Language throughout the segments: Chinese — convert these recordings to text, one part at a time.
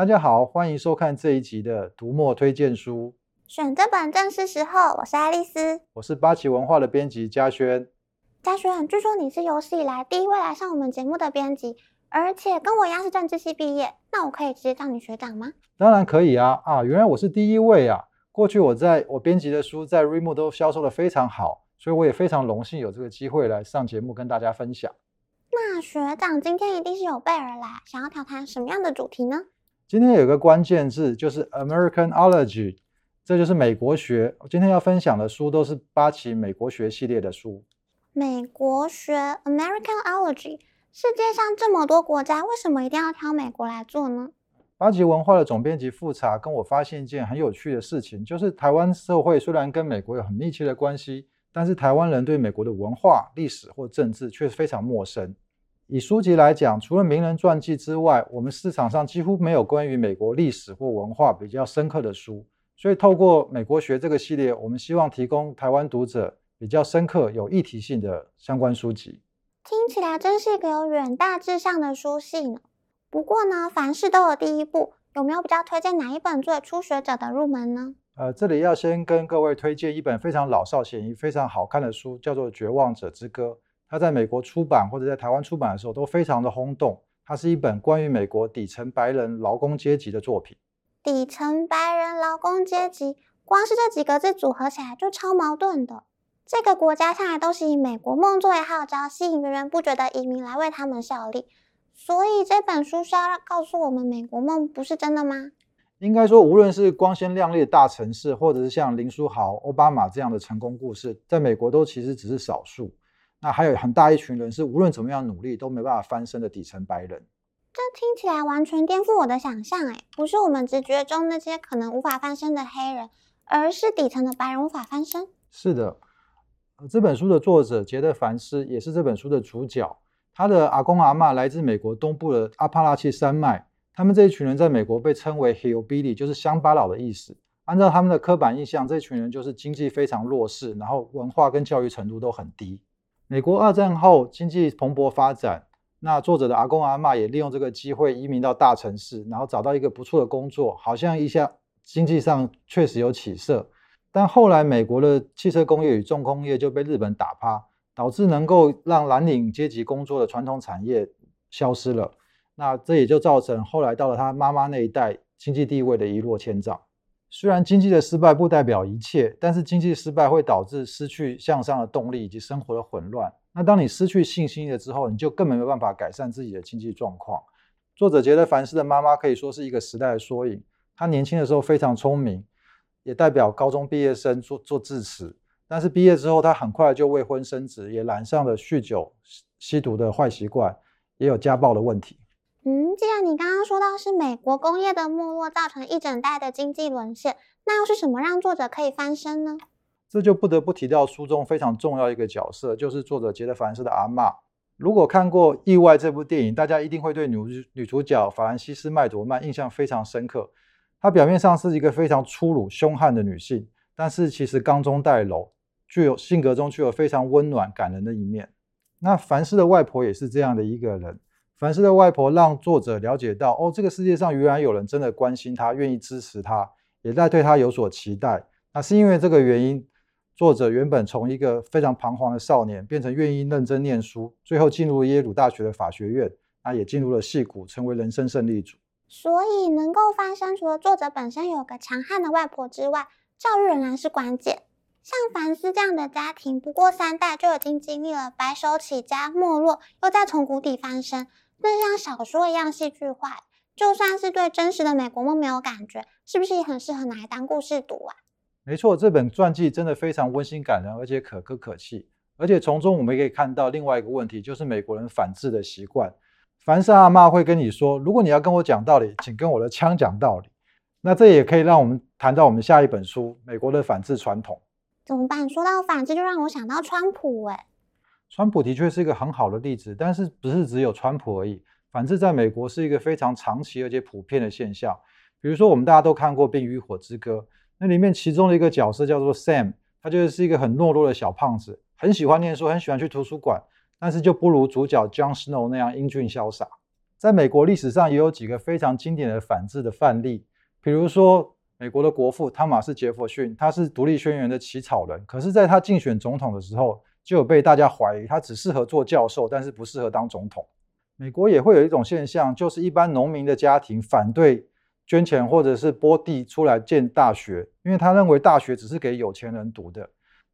大家好，欢迎收看这一集的读墨推荐书。选这本正是时候。我是爱丽丝，我是八旗文化的编辑嘉轩。嘉轩，据说你是有史以来第一位来上我们节目的编辑，而且跟我一样是政治系毕业，那我可以直接叫你学长吗？当然可以啊！啊，原来我是第一位啊！过去我在我编辑的书在 Readmoo 都销售的非常好，所以我也非常荣幸有这个机会来上节目跟大家分享。那学长今天一定是有备而来，想要挑谈什么样的主题呢？今天有一个关键字就是 Americanology，这就是美国学。我今天要分享的书都是八旗美国学系列的书。美国学 Americanology，世界上这么多国家，为什么一定要挑美国来做呢？八旗文化的总编辑复查跟我发现一件很有趣的事情，就是台湾社会虽然跟美国有很密切的关系，但是台湾人对美国的文化、历史或政治却非常陌生。以书籍来讲，除了名人传记之外，我们市场上几乎没有关于美国历史或文化比较深刻的书。所以，透过美国学这个系列，我们希望提供台湾读者比较深刻、有议题性的相关书籍。听起来真是一个有远大志向的书系呢。不过呢，凡事都有第一步，有没有比较推荐哪一本作为初学者的入门呢？呃，这里要先跟各位推荐一本非常老少咸宜、非常好看的书，叫做《绝望者之歌》。它在美国出版或者在台湾出版的时候都非常的轰动。它是一本关于美国底层白人劳工阶级的作品。底层白人劳工阶级，光是这几个字组合起来就超矛盾的。这个国家向来都是以美国梦作为号召，吸引源源不绝的移民来为他们效力。所以这本书是要告诉我们，美国梦不是真的吗？应该说，无论是光鲜亮丽的大城市，或者是像林书豪、奥巴马这样的成功故事，在美国都其实只是少数。那还有很大一群人是无论怎么样努力都没办法翻身的底层白人，这听起来完全颠覆我的想象诶，不是我们直觉中那些可能无法翻身的黑人，而是底层的白人无法翻身。是的，这本书的作者杰德凡斯也是这本书的主角，他的阿公阿嬷来自美国东部的阿帕拉契山脉，他们这一群人在美国被称为 Hillbilly，就是乡巴佬的意思。按照他们的刻板印象，这一群人就是经济非常弱势，然后文化跟教育程度都很低。美国二战后经济蓬勃发展，那作者的阿公阿嬷也利用这个机会移民到大城市，然后找到一个不错的工作，好像一下经济上确实有起色。但后来美国的汽车工业与重工业就被日本打趴，导致能够让蓝领阶级工作的传统产业消失了。那这也就造成后来到了他妈妈那一代经济地位的一落千丈。虽然经济的失败不代表一切，但是经济失败会导致失去向上的动力以及生活的混乱。那当你失去信心了之后，你就根本没有办法改善自己的经济状况。作者杰德凡斯的妈妈可以说是一个时代的缩影。她年轻的时候非常聪明，也代表高中毕业生做做致辞。但是毕业之后，她很快就未婚生子，也染上了酗酒、吸毒的坏习惯，也有家暴的问题。你刚刚说到是美国工业的没落造成一整代的经济沦陷，那又是什么让作者可以翻身呢？这就不得不提到书中非常重要一个角色，就是作者杰德凡斯的阿嬷。如果看过《意外》这部电影，大家一定会对女女主角法兰西斯麦朵曼印象非常深刻。她表面上是一个非常粗鲁凶悍的女性，但是其实刚中带柔，具有性格中具有非常温暖感人的一面。那凡斯的外婆也是这样的一个人。凡斯的外婆让作者了解到，哦，这个世界上原来有人真的关心他，愿意支持他，也在对他有所期待。那是因为这个原因，作者原本从一个非常彷徨的少年，变成愿意认真念书，最后进入耶鲁大学的法学院，那也进入了戏谷，成为人生胜利组。所以能够翻身，除了作者本身有个强悍的外婆之外，教育仍然是关键。像凡斯这样的家庭，不过三代就已经经历了白手起家、没落，又再从谷底翻身。那像小说一样戏剧化，就算是对真实的美国梦没有感觉，是不是也很适合拿来当故事读啊？没错，这本传记真的非常温馨感人，而且可歌可泣。而且从中我们也可以看到另外一个问题，就是美国人反制的习惯。凡是阿嬷会跟你说，如果你要跟我讲道理，请跟我的枪讲道理。那这也可以让我们谈到我们下一本书《美国的反制传统》。怎么办？说到反制，就让我想到川普哎。川普的确是一个很好的例子，但是不是只有川普而已。反制在美国是一个非常长期而且普遍的现象。比如说，我们大家都看过《冰与火之歌》，那里面其中的一个角色叫做 Sam，他就是一个很懦弱的小胖子，很喜欢念书，很喜欢去图书馆，但是就不如主角 John Snow 那样英俊潇洒。在美国历史上也有几个非常经典的反制的范例，比如说美国的国父汤马斯·杰弗逊，他是独立宣言的起草人，可是在他竞选总统的时候，就有被大家怀疑他只适合做教授，但是不适合当总统。美国也会有一种现象，就是一般农民的家庭反对捐钱或者是拨地出来建大学，因为他认为大学只是给有钱人读的。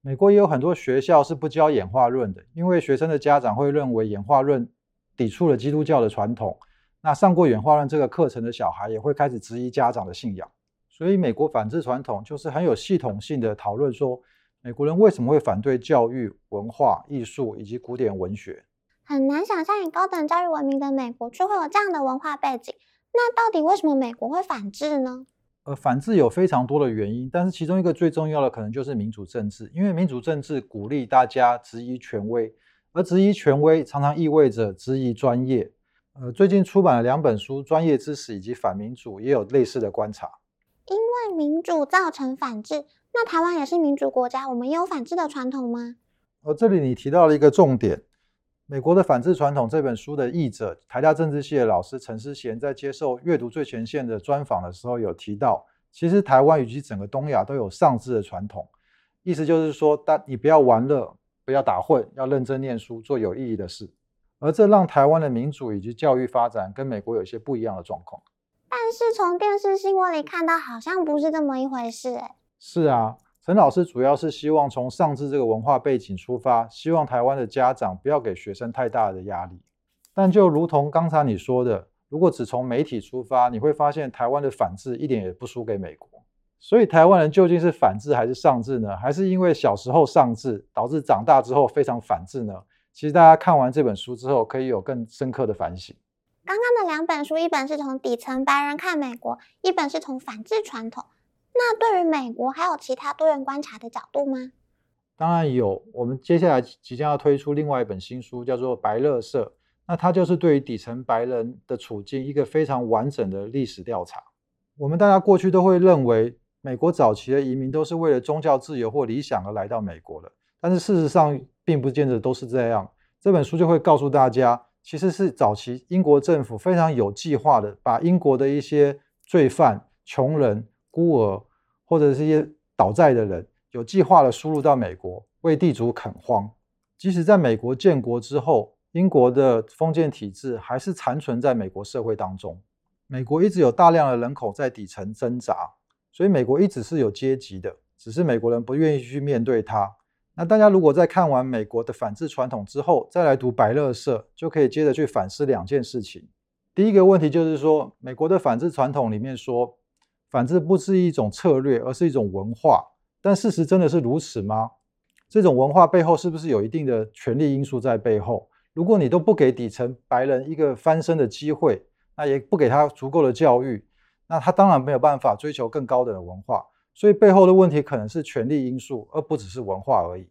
美国也有很多学校是不教演化论的，因为学生的家长会认为演化论抵触了基督教的传统。那上过演化论这个课程的小孩也会开始质疑家长的信仰。所以，美国反制传统就是很有系统性的讨论说，美国人为什么会反对教育、文化、艺术以及古典文学。很难想象以高等教育闻名的美国却会有这样的文化背景。那到底为什么美国会反制呢？呃，反制有非常多的原因，但是其中一个最重要的可能就是民主政治，因为民主政治鼓励大家质疑权威，而质疑权威常常意味着质疑专业。呃，最近出版了两本书，《专业知识》以及《反民主》，也有类似的观察。因为民主造成反制，那台湾也是民主国家，我们也有反制的传统吗？哦，这里你提到了一个重点。美国的反制传统这本书的译者，台大政治系的老师陈思贤在接受阅读最前线的专访的时候，有提到，其实台湾以及整个东亚都有上智的传统，意思就是说，但你不要玩乐，不要打混，要认真念书，做有意义的事。而这让台湾的民主以及教育发展跟美国有些不一样的状况。但是从电视新闻里看到，好像不是这么一回事，哎。是啊。陈老师主要是希望从上制这个文化背景出发，希望台湾的家长不要给学生太大的压力。但就如同刚才你说的，如果只从媒体出发，你会发现台湾的反制一点也不输给美国。所以台湾人究竟是反制还是上智呢？还是因为小时候上智导致长大之后非常反制呢？其实大家看完这本书之后，可以有更深刻的反省。刚刚的两本书，一本是从底层白人看美国，一本是从反制传统。那对于美国还有其他多元观察的角度吗？当然有。我们接下来即将要推出另外一本新书，叫做《白乐社》。那它就是对于底层白人的处境一个非常完整的历史调查。我们大家过去都会认为，美国早期的移民都是为了宗教自由或理想而来到美国的，但是事实上并不见得都是这样。这本书就会告诉大家，其实是早期英国政府非常有计划的，把英国的一些罪犯、穷人。孤儿或者是一些倒债的人，有计划的输入到美国，为地主垦荒。即使在美国建国之后，英国的封建体制还是残存在美国社会当中。美国一直有大量的人口在底层挣扎，所以美国一直是有阶级的，只是美国人不愿意去面对它。那大家如果在看完美国的反制传统之后，再来读《白垃圾》，就可以接着去反思两件事情。第一个问题就是说，美国的反制传统里面说，反制不是一种策略，而是一种文化。但事实真的是如此吗？这种文化背后是不是有一定的权力因素在背后？如果你都不给底层白人一个翻身的机会，那也不给他足够的教育，那他当然没有办法追求更高的文化。所以背后的问题可能是权力因素，而不只是文化而已。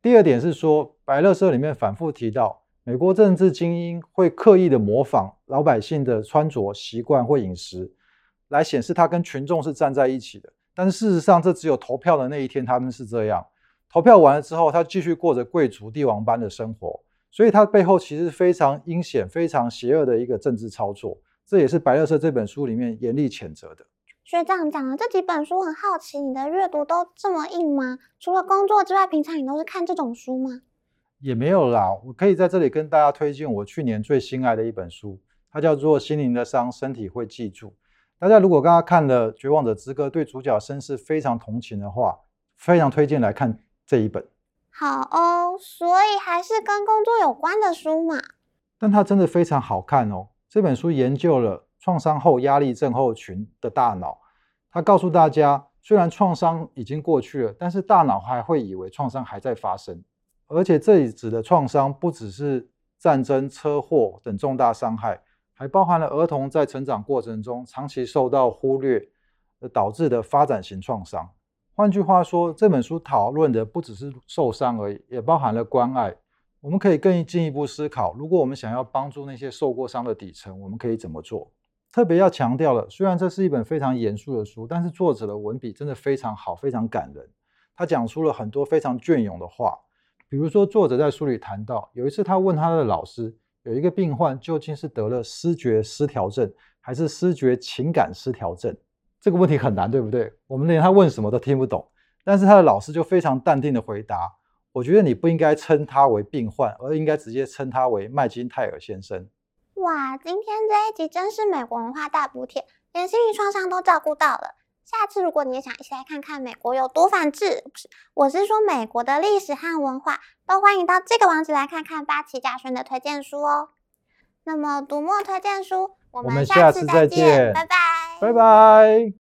第二点是说，《白垃圾》里面反复提到，美国政治精英会刻意的模仿老百姓的穿着习惯或饮食。来显示他跟群众是站在一起的，但是事实上，这只有投票的那一天他们是这样。投票完了之后，他继续过着贵族帝王般的生活，所以他背后其实非常阴险、非常邪恶的一个政治操作。这也是《白垃圾》这本书里面严厉谴责的。学长讲了这几本书，很好奇，你的阅读都这么硬吗？除了工作之外，平常你都是看这种书吗？也没有啦，我可以在这里跟大家推荐我去年最心爱的一本书，它叫做《心灵的伤，身体会记住》。大家如果刚刚看了《绝望者之歌》，对主角身世非常同情的话，非常推荐来看这一本。好哦，所以还是跟工作有关的书嘛。但它真的非常好看哦。这本书研究了创伤后压力症候群的大脑，它告诉大家，虽然创伤已经过去了，但是大脑还会以为创伤还在发生，而且这里指的创伤不只是战争、车祸等重大伤害。还包含了儿童在成长过程中长期受到忽略而导致的发展型创伤。换句话说，这本书讨论的不只是受伤而已，也包含了关爱。我们可以更进一步思考，如果我们想要帮助那些受过伤的底层，我们可以怎么做？特别要强调了，虽然这是一本非常严肃的书，但是作者的文笔真的非常好，非常感人。他讲出了很多非常隽永的话，比如说作者在书里谈到，有一次他问他的老师。有一个病患究竟是得了失觉失调症，还是失觉情感失调症？这个问题很难，对不对？我们连他问什么都听不懂。但是他的老师就非常淡定的回答：“我觉得你不应该称他为病患，而应该直接称他为麦金泰尔先生。”哇，今天这一集真是美国文化大补贴，连心理创伤都照顾到了。下次如果你也想一起来看看美国有多反智，不是，我是说美国的历史和文化，都欢迎到这个网址来看看八旗家轩的推荐书哦。那么读墨推荐书，我们下次再见，我们下次再见，拜拜，拜拜。